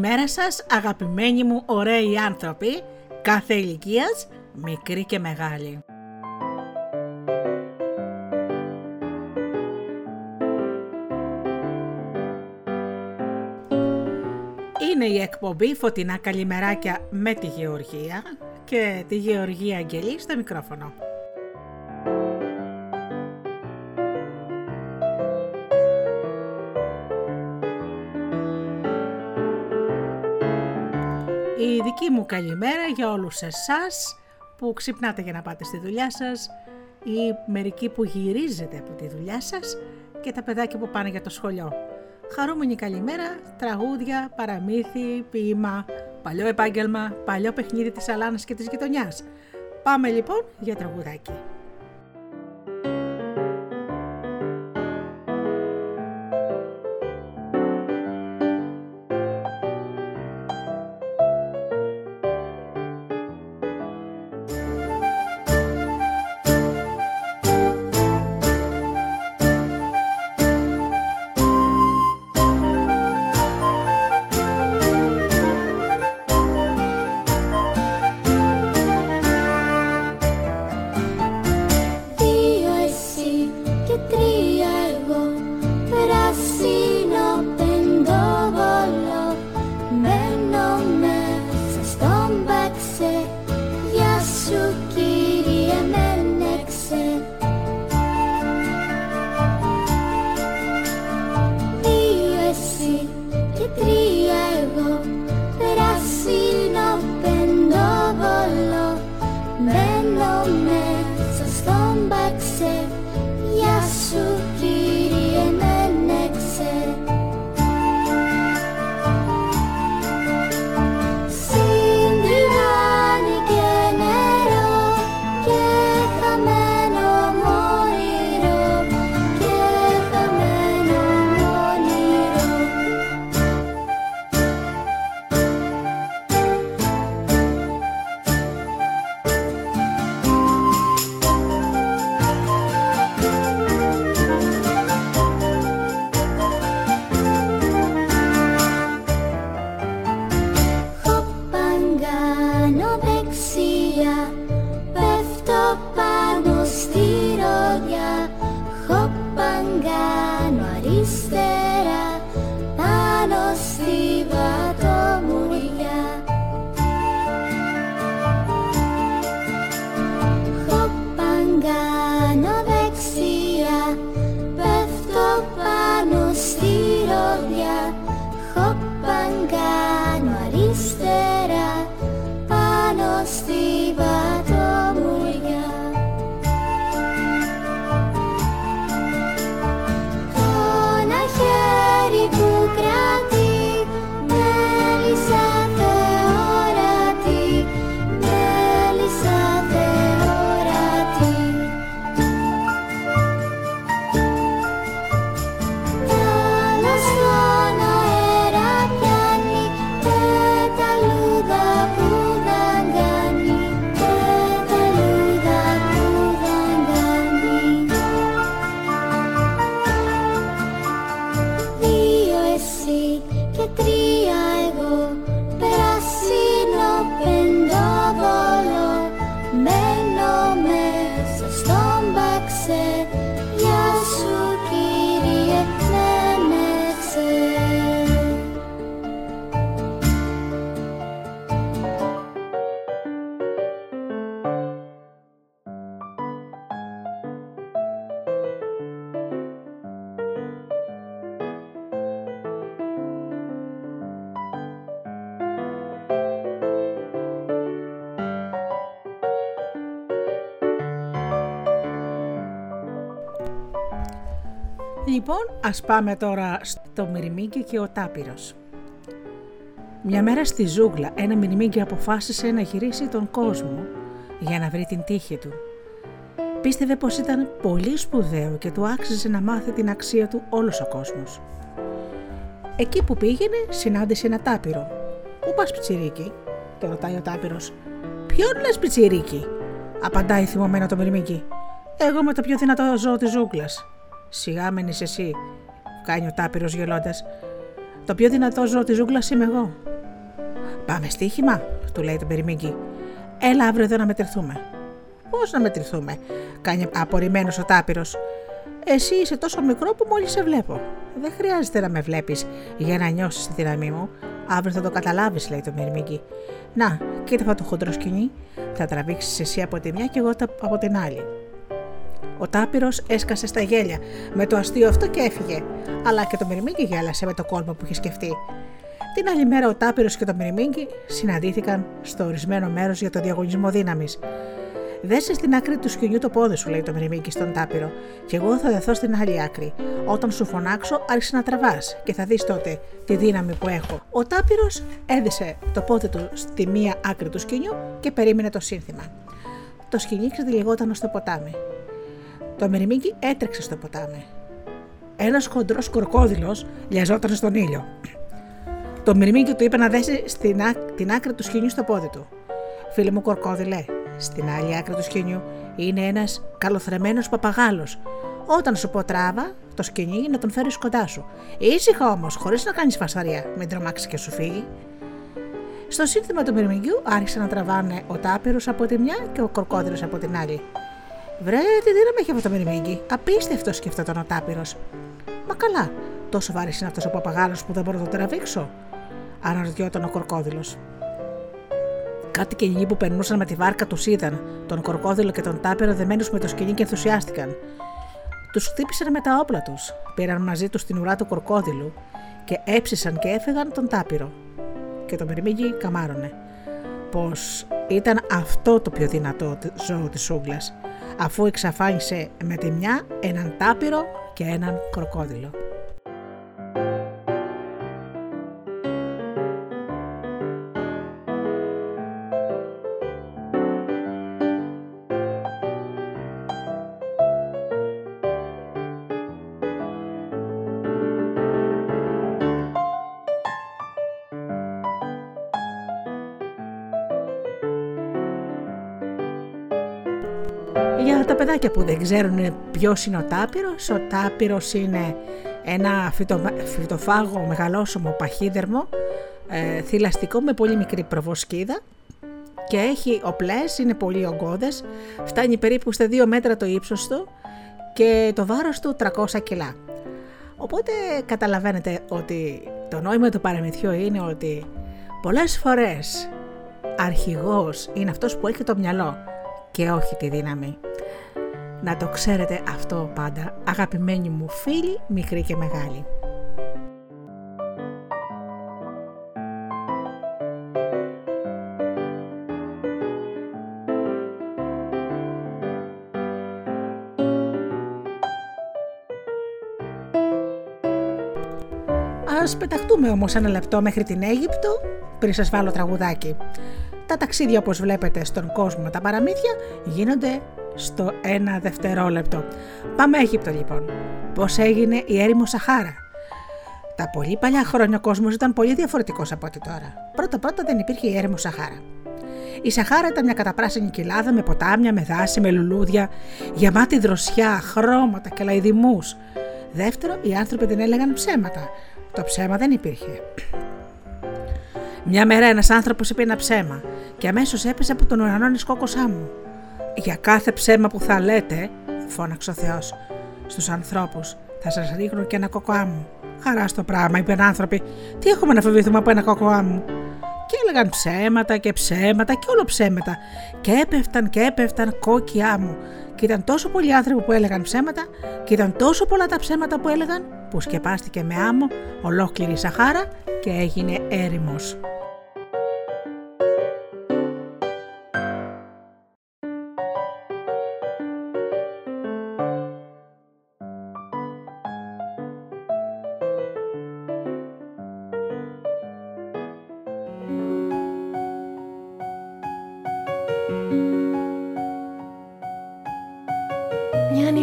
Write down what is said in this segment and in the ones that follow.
Καλημέρα σας αγαπημένοι μου ωραίοι άνθρωποι, κάθε ηλικίας, μικρή και μεγάλη. Είναι η εκπομπή Φωτεινά Καλημεράκια με τη Γεωργία και τη Γεωργία Αγγελή στο μικρόφωνο. Η δική μου καλημέρα για όλους εσάς που ξυπνάτε για να πάτε στη δουλειά σας ή μερικοί που γυρίζετε από τη δουλειά σας και τα παιδάκια που πάνε για το σχολείο. Χαρούμενη καλημέρα, τραγούδια, παραμύθι, ποίημα, παλιό επάγγελμα, παλιό παιχνίδι της Αλάνας και της γειτονιάς. Πάμε λοιπόν για τραγουδάκι. Λοιπόν, ας πάμε τώρα στο μυρμήγκι και ο τάπιρος. Μια μέρα στη ζούγκλα ένα μυρμήγκι αποφάσισε να γυρίσει τον κόσμο για να βρει την τύχη του. Πίστευε πως ήταν πολύ σπουδαίο και του άξιζε να μάθει την αξία του όλος ο κόσμος. Εκεί που πήγαινε συνάντησε ένα τάπιρο. «Πού πας πιτσιρίκι» το ρωτάει ο τάπιρος. «Ποιον λες πιτσιρίκι» απαντάει θυμωμένο το μυρμήγκι. «Εγώ με το πιο δυνατό ζώο της ζούγκλας». Σιγά μένεις εσύ, κάνει ο τάπηρο γελώντας. Το πιο δυνατό ζώο της ζούγκλας είμαι εγώ. Πάμε στοίχημα, του λέει το Περιμίγκη. Έλα αύριο εδώ να μετρηθούμε. Πώς να μετρηθούμε, κάνει απορριμμένος ο τάπηρο. Εσύ είσαι τόσο μικρό που μόλις σε βλέπω. Δεν χρειάζεται να με βλέπεις για να νιώσεις τη δύναμή μου. Αύριο θα το καταλάβεις, λέει το Μυρμήγκι. Να, κοίτα αυτό το χοντρό σκηνή. Θα τραβήξεις εσύ από τη μια και εγώ από την άλλη. Ο τάπηρο έσκασε στα γέλια με το αστείο αυτό και έφυγε. Αλλά και το Μυρμήγκι γέλασε με το κόλπο που είχε σκεφτεί. Την άλλη μέρα ο Τάπηρο και το Μυρμήγκι συναντήθηκαν στο ορισμένο μέρος για το διαγωνισμό δύναμης. Δέσε στην άκρη του σκηνιού το πόδι σου, λέει το Μυρμήγκι στον Τάπηρο, και εγώ θα δεθώ στην άλλη άκρη. Όταν σου φωνάξω, άρχισε να τραβάς και θα δεις τότε τη δύναμη που έχω. Ο Τάπηρο έδεσε το πόδι του στη μία άκρη του σκηνιού και περίμενε το σύνθημα. Το σκηνή ξεδιλιγόταν στο ποτάμι. Το Μυρμήγκι έτρεξε στο ποτάμι. Ένας χοντρός κορκόδηλος λιαζόταν στον ήλιο. Το Μυρμήγκι του είπε να δέσει στην την άκρη του σκηνιού στο πόδι του. Φίλε μου κορκόδηλε, στην άλλη άκρη του σκηνιού είναι ένας καλοθρεμένος παπαγάλος. Όταν σου πω τράβα, το σκηνή να τον φέρεις κοντά σου. Ήσυχα όμως, χωρίς να κάνεις φασαρία, μην τρομάξεις και σου φύγει. Στο σύνθημα του μυρμηγκιού άρχισαν να τραβάνε ο τάπηρο από τη μια και ο κορκόδηλος από την άλλη. Βρε, τι δύναμη έχει αυτό το μυρμήγκι. Απίστευτος σκεφτόταν ο τάπηρο. Μα καλά, τόσο βάρης είναι αυτός ο παπαγάλος που δεν μπορώ να το τραβήξω. Αναρωτιόταν ο κορκόδηλος. Κάτι και οι που περνούσαν με τη βάρκα τους είδαν, τον κορκόδηλο και τον τάπερο δεμένους με το σκηνή και ενθουσιάστηκαν. Τους χτύπησαν με τα όπλα τους, πήραν μαζί τους την ουρά του κορκόδηλου και έψησαν και έφεγαν τον τάπηρο. Και το μυρμήγκι καμάρωνε. Πως ήταν αυτό το πιο δυνατό ζώο της Σούγκλα, αφού εξαφάνισε με τη μια έναν τάπηρο και έναν κροκόδιλο. Παιδάκια που δεν ξέρουν ποιος είναι ο τάπυρος, ο τάπυρος είναι ένα φυτο, φυτοφάγο μεγαλόσωμο παχύδερμο, ε, θηλαστικό με πολύ μικρή προβοσκίδα και έχει οπλές, είναι πολύ ογκώδες, φτάνει περίπου στα 2 μέτρα το ύψος του και το βάρος του 300 κιλά. Οπότε καταλαβαίνετε ότι το νόημα του παραμυθιού είναι ότι πολλές φορές αρχηγός είναι αυτός που έχει το μυαλό και όχι τη δύναμη. Να το ξέρετε αυτό πάντα, αγαπημένοι μου φίλοι, μικροί και μεγάλοι. Ας πεταχτούμε όμως ένα λεπτό μέχρι την Αίγυπτο πριν σας βάλω τραγουδάκι. Τα ταξίδια όπως βλέπετε στον κόσμο τα παραμύθια γίνονται στο ένα δευτερόλεπτο. Πάμε Αίγυπτο λοιπόν. Πώς έγινε η έρημο Σαχάρα; Τα πολύ παλιά χρόνια ο κόσμος ήταν πολύ διαφορετικός από ό,τι τώρα. Πρώτα πρώτα δεν υπήρχε η έρημο Σαχάρα. Η Σαχάρα ήταν μια καταπράσινη κοιλάδα με ποτάμια, με δάση, με λουλούδια, γεμάτη δροσιά, χρώματα και λαϊδημούς. Δεύτερο, οι άνθρωποι δεν έλεγαν ψέματα. Το ψέμα δεν υπήρχε. Μια μέρα ένας άνθρωπος είπε ένα ψέμα και αμέσως έπεσε από τον ουρανό η μου. Για κάθε ψέμα που θα λέτε, φώναξε ο Θεός στους ανθρώπους, θα σας ρίχνω και ένα κοκοά μου. Χαρά στο πράγμα, είπαν άνθρωποι. Τι έχουμε να φοβηθούμε από ένα κοκοά μου; Και έλεγαν ψέματα και ψέματα και όλο ψέματα. Και έπεφταν και έπεφταν κόκκιά μου. Και ήταν τόσο πολλοί άνθρωποι που έλεγαν ψέματα, και ήταν τόσο πολλά τα ψέματα που έλεγαν, που σκεπάστηκε με άμμο ολόκληρη η Σαχάρα και έγινε έρημος.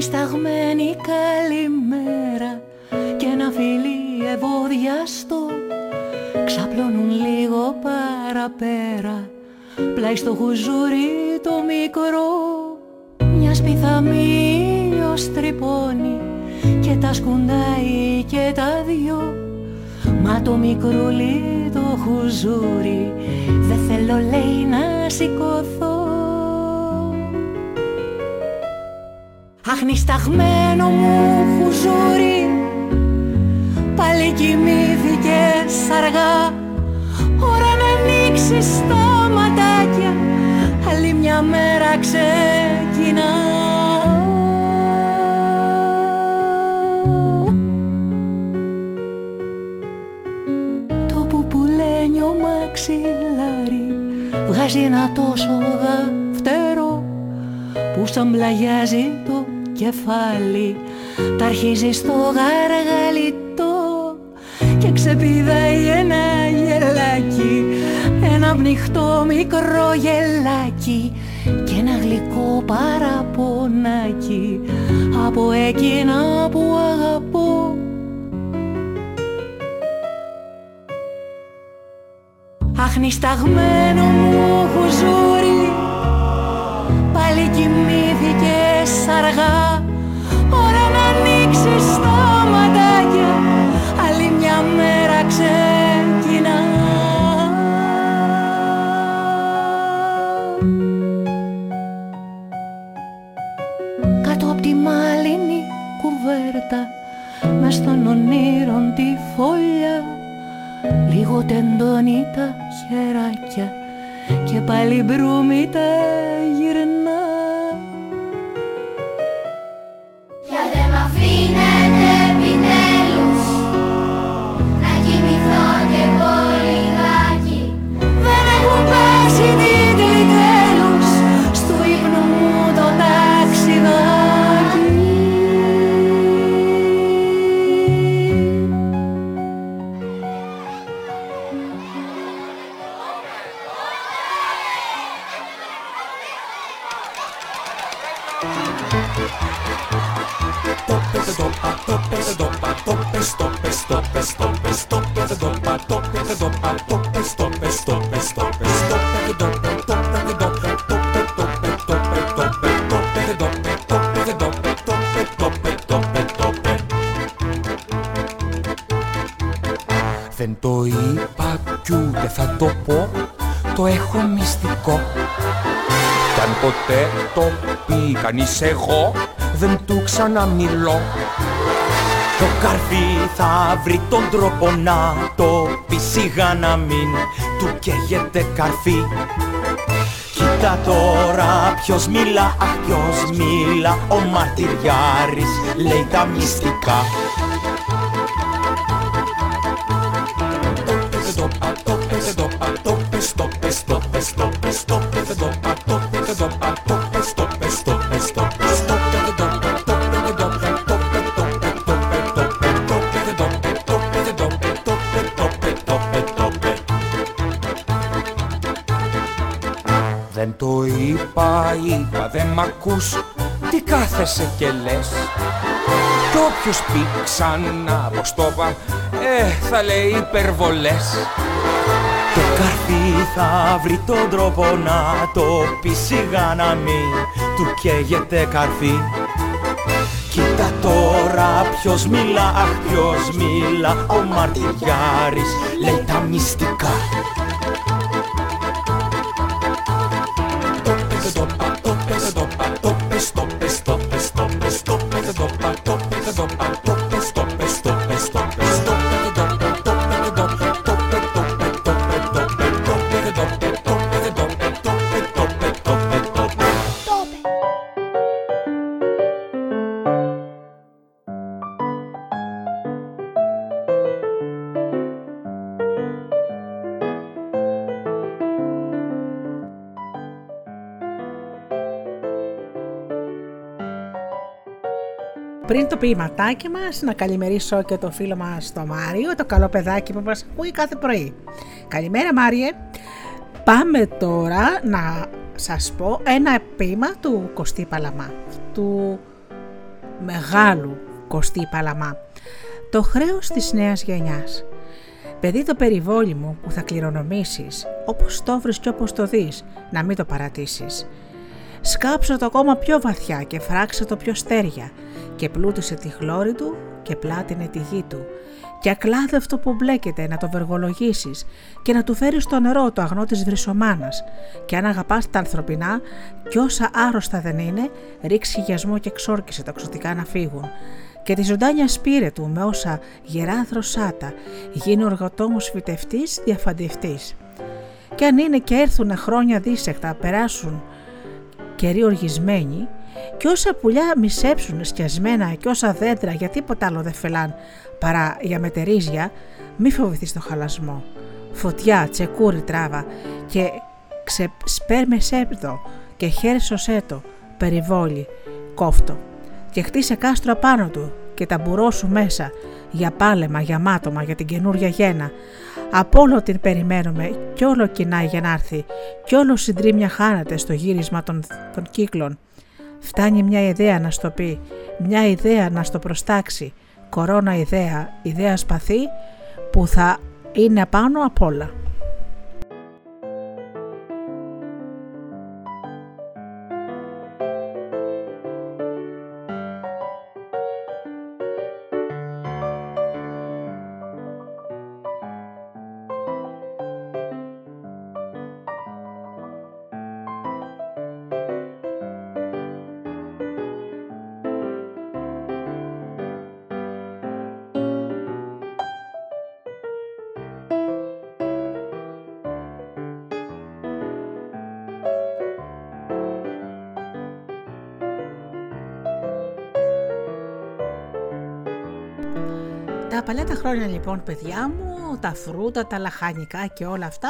Νησταγμένη καλημέρα και ένα φιλί ευωδιαστό ξαπλώνουν λίγο παραπέρα πλάι στο χουζούρι το μικρό. Μια σπιθαμή ως τρυπώνει και τα σκουντάει και τα δυο. Μα το μικρούλι το χουζούρι Δεν θέλω λέει να σηκωθώ Αχνισταγμένο μου χουζούρι. Πάλι κοιμήθηκες αργά. Ώρα να ανοίξεις τα ματάκια. Άλλη μια μέρα ξεκινά. Βγάζει ένα τόσο δαφτερό που σαν πλαγιάζει το κεφάλι. Τα αρχίζει στο γαργαλιτό και ξεπηδάει ένα γελάκι. Ένα πνιχτό μικρό γελάκι και ένα γλυκό παραπονάκι. Από εκείνα που αγαπώ. Αχνισταγμένο μου χουζούρι Πάλι κοιμήθηκες αργά Λίγο τεντώνει τα χεράκια και πάλι μπρούμι τα γυρνά ποτέ το πει κανείς εγώ δεν του ξαναμιλώ. Το καρφί θα βρει τον τρόπο να το πει σιγά να μην του καίγεται καρφί. Κοίτα τώρα ποιος μιλά, αχ ποιος μιλά Ο μαρτυριάρης λέει τα μυστικά είπα δεν μ' ακούς Τι κάθεσαι και λες Κι όποιος πει ξανά πως το είπα Ε, θα λέει υπερβολές Το καρφί θα βρει τον τρόπο να το πει σιγά να μην Του καίγεται καρφί. Κοίτα τώρα ποιος μιλά, αχ ποιος μιλά Ο μαρτυριάρης λέει τα μυστικά Πριν το ποιηματάκι μας, να καλημερίσω και το φίλο μας το Μάριο, το καλό παιδάκι που μας ακούει κάθε πρωί. Καλημέρα Μάριε. Πάμε τώρα να σας πω ένα ποίημα του Κωστή Παλαμά, του μεγάλου Κωστή Παλαμά. Το χρέος της νέας γενιάς. Παιδί το περιβόλι μου που θα κληρονομήσεις, όπως το βρεις και όπως το δεις, να μην το παρατήσεις. Σκάψω το ακόμα πιο βαθιά και φράξε το πιο στέρια, και πλούτησε τη χλώρη του και πλάτινε τη γη του. Και ακλάδευτο που μπλέκεται να το βεργολογήσεις και να του φέρεις το νερό το αγνό της βρυσομάνας. Και αν αγαπάς τα ανθρωπινά και όσα άρρωστα δεν είναι ρίξει γιασμό και ξόρκισε τα ξωτικά να φύγουν. Και τη ζωντάνια σπήρε του με όσα γερά δροσάτα γίνει οργοτόμος φυτευτής διαφαντευτής. Και αν είναι και έρθουν χρόνια δίσεκτα, περάσουν καιροί οργισμένοι, και όσα πουλιά μισέψουν σκιασμένα και όσα δέντρα για τίποτα άλλο δεν φελάν παρά για μετερίζια, μη φοβηθείς το χαλασμό. Φωτιά, τσεκούρι τράβα και ξεσπέρμε σέπδο και χέρι σωσέτο, περιβόλι, κόφτο και χτίσε κάστρο απάνω του και τα σου μέσα για πάλεμα, για μάτωμα, για την καινούρια γένα. Από όλο την περιμένουμε κι όλο κοινάει για να έρθει κι όλο συντρίμια χάνεται στο γύρισμα των, των κύκλων. Φτάνει μια ιδέα να στο πει, μια ιδέα να στο προστάξει, κορώνα ιδέα, ιδέα σπαθή που θα είναι απάνω απ' όλα. Παλιά τα χρόνια λοιπόν παιδιά μου, τα φρούτα, τα λαχανικά και όλα αυτά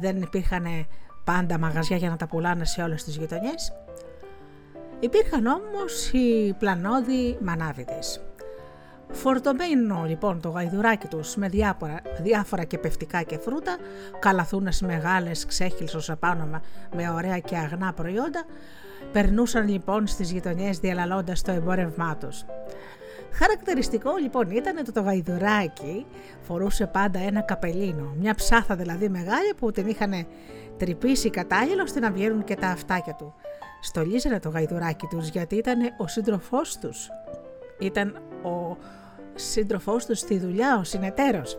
δεν υπήρχαν πάντα μαγαζιά για να τα πουλάνε σε όλες τις γειτονιές. Υπήρχαν όμως οι πλανόδιοι μανάβιδες. Φορτωμένο λοιπόν το γαϊδουράκι τους με διάφορα, διάφορα και πευτικά και φρούτα, καλαθούνες μεγάλες ξέχυλσος απάνω με ωραία και αγνά προϊόντα, περνούσαν λοιπόν στις γειτονιές διαλαλώντας το εμπόρευμά τους. Χαρακτηριστικό λοιπόν ήταν ότι το γαϊδουράκι φορούσε πάντα ένα καπελίνο, μια ψάθα δηλαδή μεγάλη που την είχαν τρυπήσει κατάλληλο ώστε να βγαίνουν και τα αυτάκια του. Στολίζανε το γαϊδουράκι τους γιατί ήταν ο σύντροφός τους. Ήταν ο σύντροφός τους στη δουλειά, ο συνεταίρος.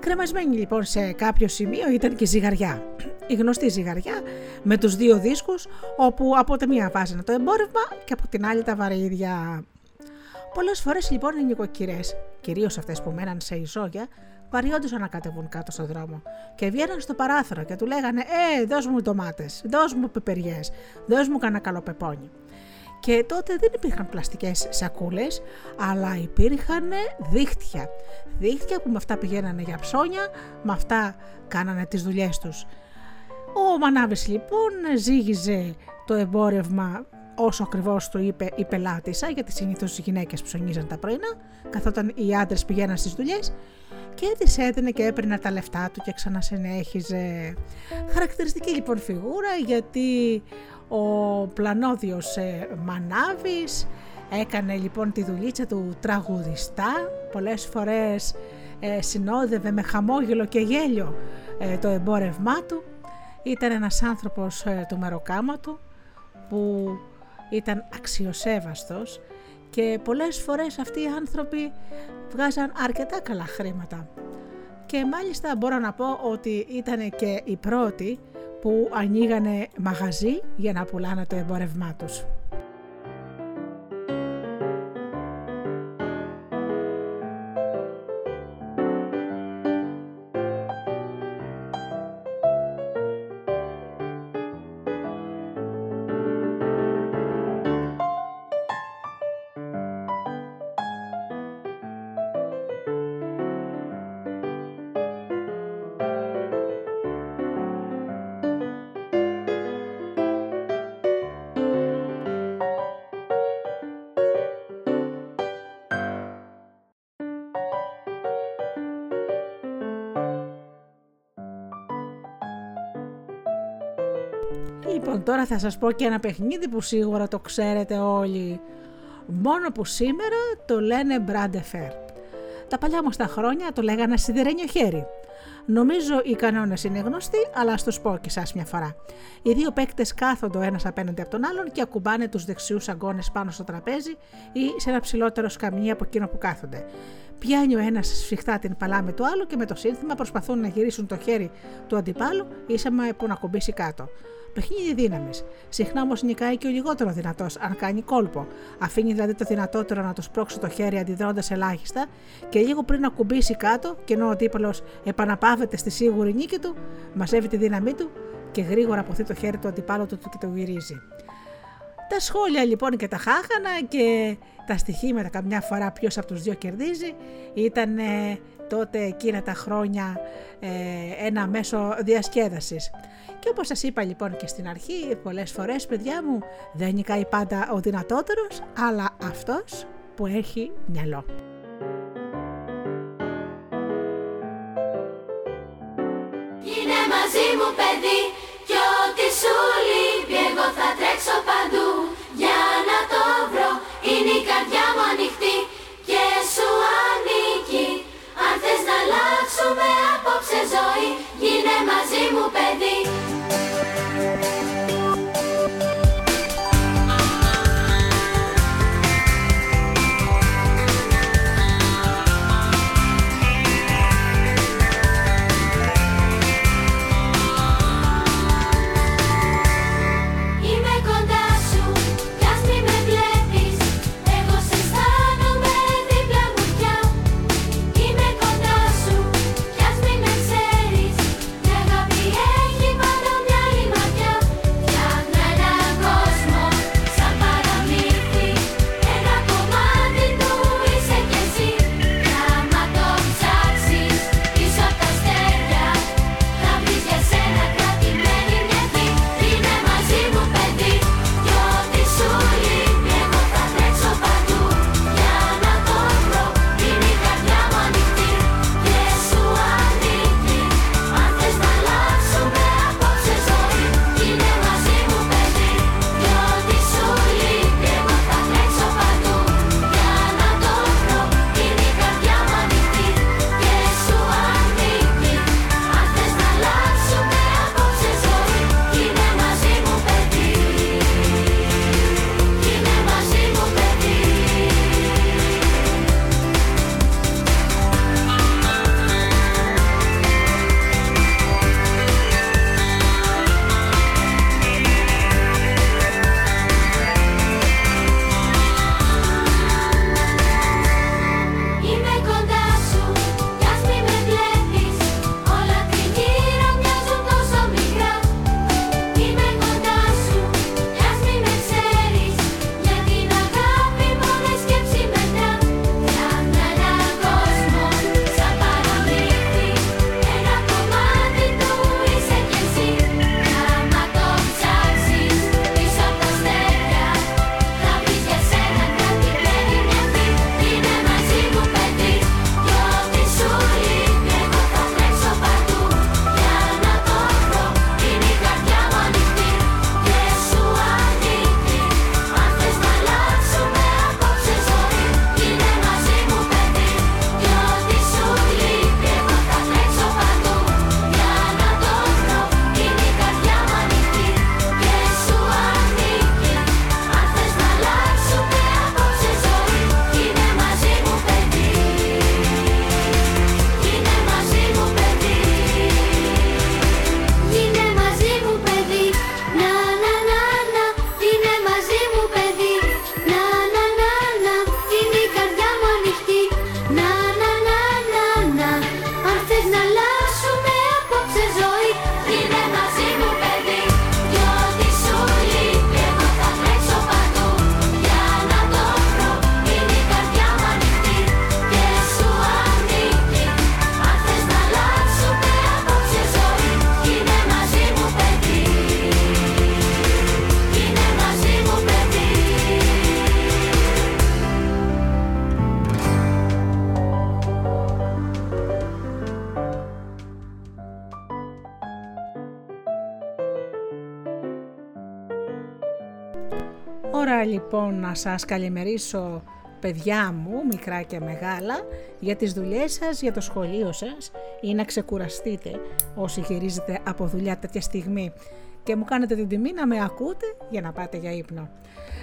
Κρεμασμένη λοιπόν σε κάποιο σημείο ήταν και η ζυγαριά. Η γνωστή ζυγαριά με τους δύο δίσκους όπου από τη μία βάζανε το εμπόρευμα και από την άλλη τα βαρύδια. Πολλές φορές λοιπόν οι νοικοκυρές, κυρίως αυτές που μέναν σε ισόγεια, βαριόντουσαν να κατεβούν κάτω στον δρόμο και βγαίναν στο παράθυρο και του λέγανε Ε, δώσ' μου ντομάτες, δώσ' μου πιπεριές, δώσ' μου κανένα καλό πεπόνι. Και τότε δεν υπήρχαν πλαστικές σακούλες, αλλά υπήρχαν δίχτυα. Δίχτυα που με αυτά πηγαίνανε για ψώνια, με αυτά κάνανε τις δουλειές τους. Ο Μανάβης λοιπόν ζήγιζε το εμπόρευμα όσο ακριβώς του είπε η πελάτησα, γιατί συνήθως οι γυναίκες ψωνίζαν τα πρωινά, καθόταν οι άντρες πηγαίναν στις δουλειές και τη έδινε και έπαιρνε τα λεφτά του και ξανασυνέχιζε. Χαρακτηριστική λοιπόν φιγούρα γιατί ο πλανόδιος ε, Μανάβης έκανε λοιπόν τη δουλίτσα του τραγουδιστά, πολλές φορές ε, συνόδευε με χαμόγελο και γέλιο ε, το εμπόρευμά του, ήταν ένας άνθρωπος ε, του μεροκάματου που ήταν αξιοσέβαστος και πολλές φορές αυτοί οι άνθρωποι βγάζαν αρκετά καλά χρήματα. Και μάλιστα μπορώ να πω ότι ήταν και οι πρώτοι που ανοίγανε μαγαζί για να πουλάνε το εμπορευμά τους. Τώρα θα σας πω και ένα παιχνίδι που σίγουρα το ξέρετε όλοι. Μόνο που σήμερα το λένε Μπράντε Φέρ. Τα παλιά μου στα χρόνια το λέγανε σιδερένιο χέρι. Νομίζω οι κανόνες είναι γνωστοί, αλλά ας το πω και εσά μια φορά. Οι δύο παίκτες κάθονται ο ένας απέναντι από τον άλλον και ακουμπάνε τους δεξιούς αγκώνε πάνω στο τραπέζι ή σε ένα ψηλότερο σκαμνί από εκείνο που κάθονται. Πιάνει ο ένας σφιχτά την παλάμη του άλλου και με το σύνθημα προσπαθούν να γυρίσουν το χέρι του αντιπάλου ήσαμα που να κουμπίσει κάτω. Παιχνίδι δύναμης. Συχνά όμως νικάει και ο λιγότερο δυνατός, αν κάνει κόλπο. Αφήνει δηλαδή το δυνατότερο να του σπρώξει το χέρι αντιδρώντας ελάχιστα και λίγο πριν να κουμπίσει κάτω, και ενώ ο αντίπαλος επαναπάβεται στη σίγουρη νίκη του, μαζεύει τη δύναμή του και γρήγορα αποθεί το χέρι του αντιπάλου του και το γυρίζει. Τα σχόλια λοιπόν και τα χάχανα και τα στοιχήματα καμιά φορά ποιος από τους δύο κερδίζει ήταν τότε εκείνα τα χρόνια ε, ένα μέσο διασκέδασης. Και όπως σας είπα λοιπόν και στην αρχή πολλές φορές παιδιά μου δεν νικάει πάντα ο δυνατότερος αλλά αυτός που έχει μυαλό. Είναι μαζί μου παιδί απόψε ζωή γίνε μαζί μου παιδί Ώρα λοιπόν να σας καλημερίσω παιδιά μου, μικρά και μεγάλα, για τις δουλειές σας, για το σχολείο σας ή να ξεκουραστείτε όσοι γυρίζετε από δουλειά τέτοια στιγμή και μου κάνετε την τιμή να με ακούτε για να πάτε για ύπνο.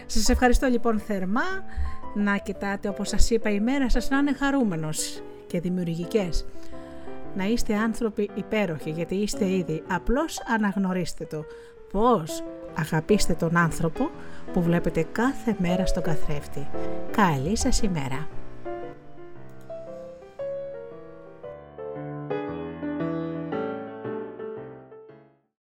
Σας ευχαριστώ λοιπόν θερμά να κοιτάτε όπως σας είπα η μέρα σας να είναι χαρούμενος και δημιουργικές. Να είστε άνθρωποι υπέροχοι γιατί είστε ήδη, απλώς αναγνωρίστε το. Πώς αγαπήστε τον άνθρωπο που βλέπετε κάθε μέρα στον καθρέφτη. Καλή σας ημέρα.